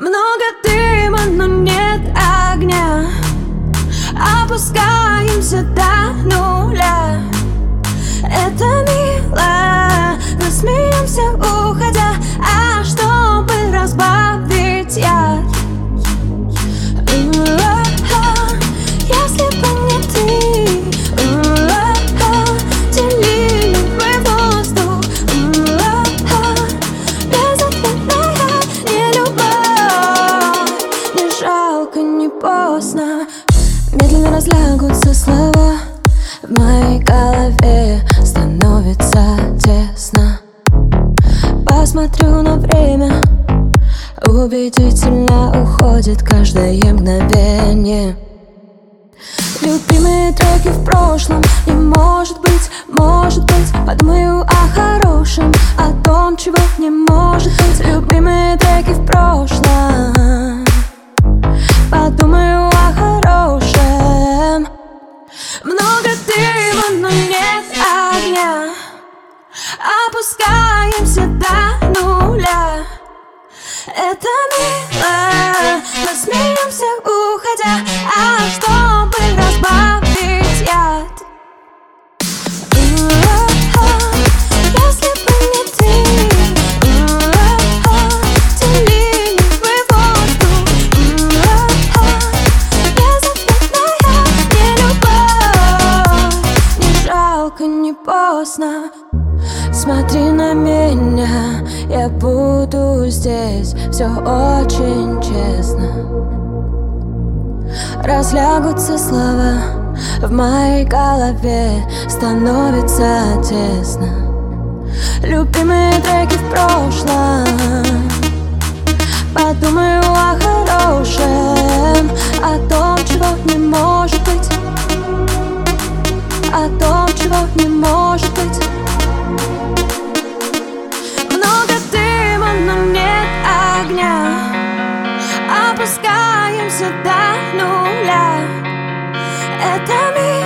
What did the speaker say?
Много дыма, но нет огня. Опускаемся до нуля моей голове становится тесно. Посмотрю на время Убедительно уходит каждое мгновение. Любимые треки в прошлом Не может быть, может быть Подумаю Это мило Мы смеемся, уходя. А чтобы разбавить яд. Не поздно. Смотри на меня, я буду здесь. Все очень честно. Разлягутся слова В моей голове. Становится тесно. Любимые треки в прошлом שבנו לה את המי.